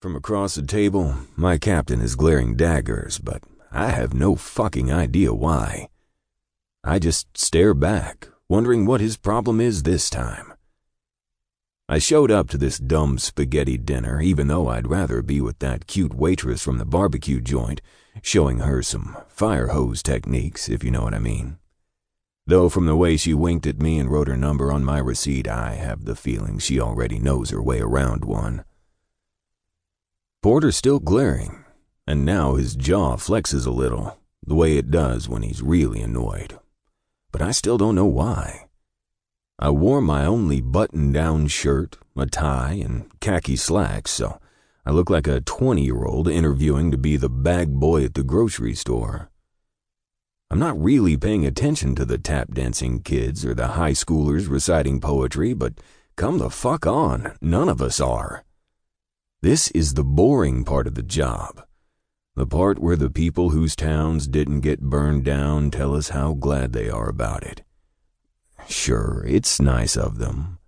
From across the table, my captain is glaring daggers, but I have no fucking idea why. I just stare back, wondering what his problem is this time. I showed up to this dumb spaghetti dinner, even though I'd rather be with that cute waitress from the barbecue joint, showing her some fire hose techniques, if you know what I mean. Though from the way she winked at me and wrote her number on my receipt, I have the feeling she already knows her way around one. Porter's still glaring, and now his jaw flexes a little, the way it does when he's really annoyed. But I still don't know why. I wore my only button down shirt, a tie, and khaki slacks, so I look like a 20 year old interviewing to be the bag boy at the grocery store. I'm not really paying attention to the tap dancing kids or the high schoolers reciting poetry, but come the fuck on, none of us are. This is the boring part of the job. The part where the people whose towns didn't get burned down tell us how glad they are about it. Sure, it's nice of them,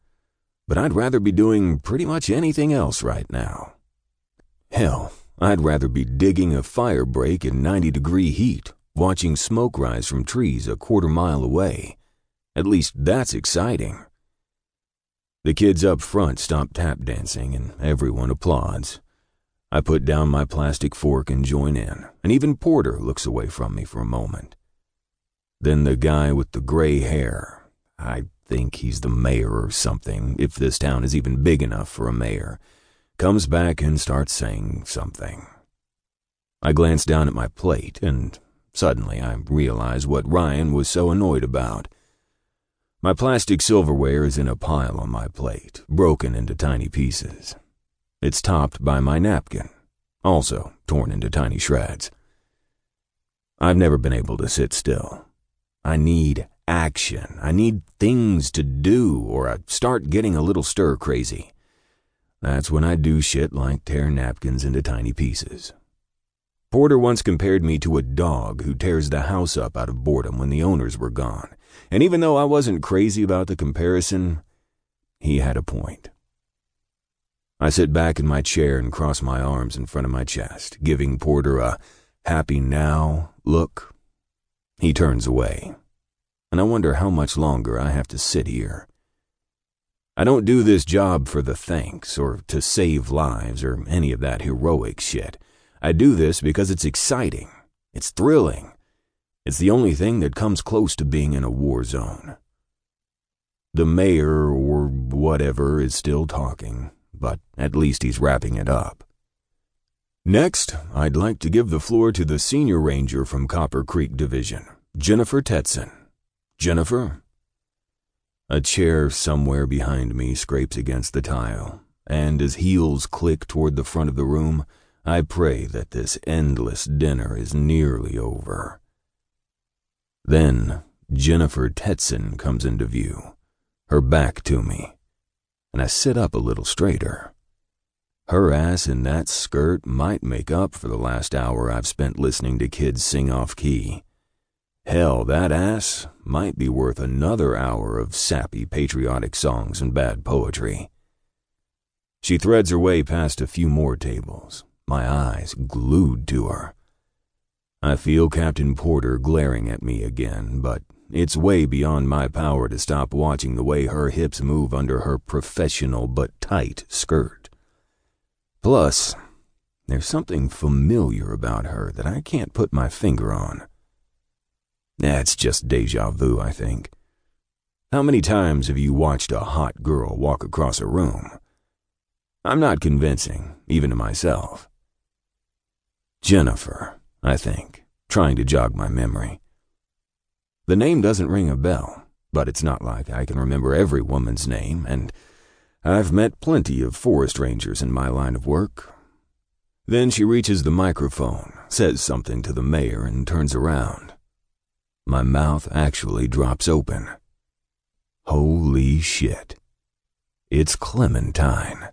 but I'd rather be doing pretty much anything else right now. Hell, I'd rather be digging a fire break in 90 degree heat, watching smoke rise from trees a quarter mile away. At least that's exciting. The kids up front stop tap dancing and everyone applauds. I put down my plastic fork and join in, and even Porter looks away from me for a moment. Then the guy with the gray hair, I think he's the mayor or something, if this town is even big enough for a mayor, comes back and starts saying something. I glance down at my plate, and suddenly I realize what Ryan was so annoyed about. My plastic silverware is in a pile on my plate, broken into tiny pieces. It's topped by my napkin, also torn into tiny shreds. I've never been able to sit still. I need action. I need things to do, or I start getting a little stir crazy. That's when I do shit like tear napkins into tiny pieces. Porter once compared me to a dog who tears the house up out of boredom when the owners were gone. And even though I wasn't crazy about the comparison, he had a point. I sit back in my chair and cross my arms in front of my chest, giving Porter a happy now look. He turns away, and I wonder how much longer I have to sit here. I don't do this job for the thanks or to save lives or any of that heroic shit. I do this because it's exciting. It's thrilling. It's the only thing that comes close to being in a war zone. The mayor or whatever is still talking, but at least he's wrapping it up. Next, I'd like to give the floor to the senior ranger from Copper Creek Division, Jennifer Tetson. Jennifer? A chair somewhere behind me scrapes against the tile, and as heels click toward the front of the room, I pray that this endless dinner is nearly over. Then Jennifer Tetson comes into view, her back to me, and I sit up a little straighter. Her ass in that skirt might make up for the last hour I've spent listening to kids sing off key. Hell, that ass might be worth another hour of sappy patriotic songs and bad poetry. She threads her way past a few more tables, my eyes glued to her. I feel Captain Porter glaring at me again, but it's way beyond my power to stop watching the way her hips move under her professional but tight skirt. Plus, there's something familiar about her that I can't put my finger on. That's just deja vu, I think. How many times have you watched a hot girl walk across a room? I'm not convincing, even to myself. Jennifer, I think, trying to jog my memory. The name doesn't ring a bell, but it's not like I can remember every woman's name, and I've met plenty of forest rangers in my line of work. Then she reaches the microphone, says something to the mayor, and turns around. My mouth actually drops open. Holy shit. It's Clementine.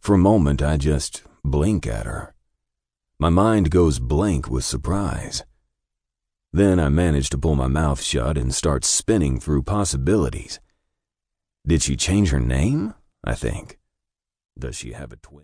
For a moment, I just blink at her. My mind goes blank with surprise. Then I manage to pull my mouth shut and start spinning through possibilities. Did she change her name? I think. Does she have a twin?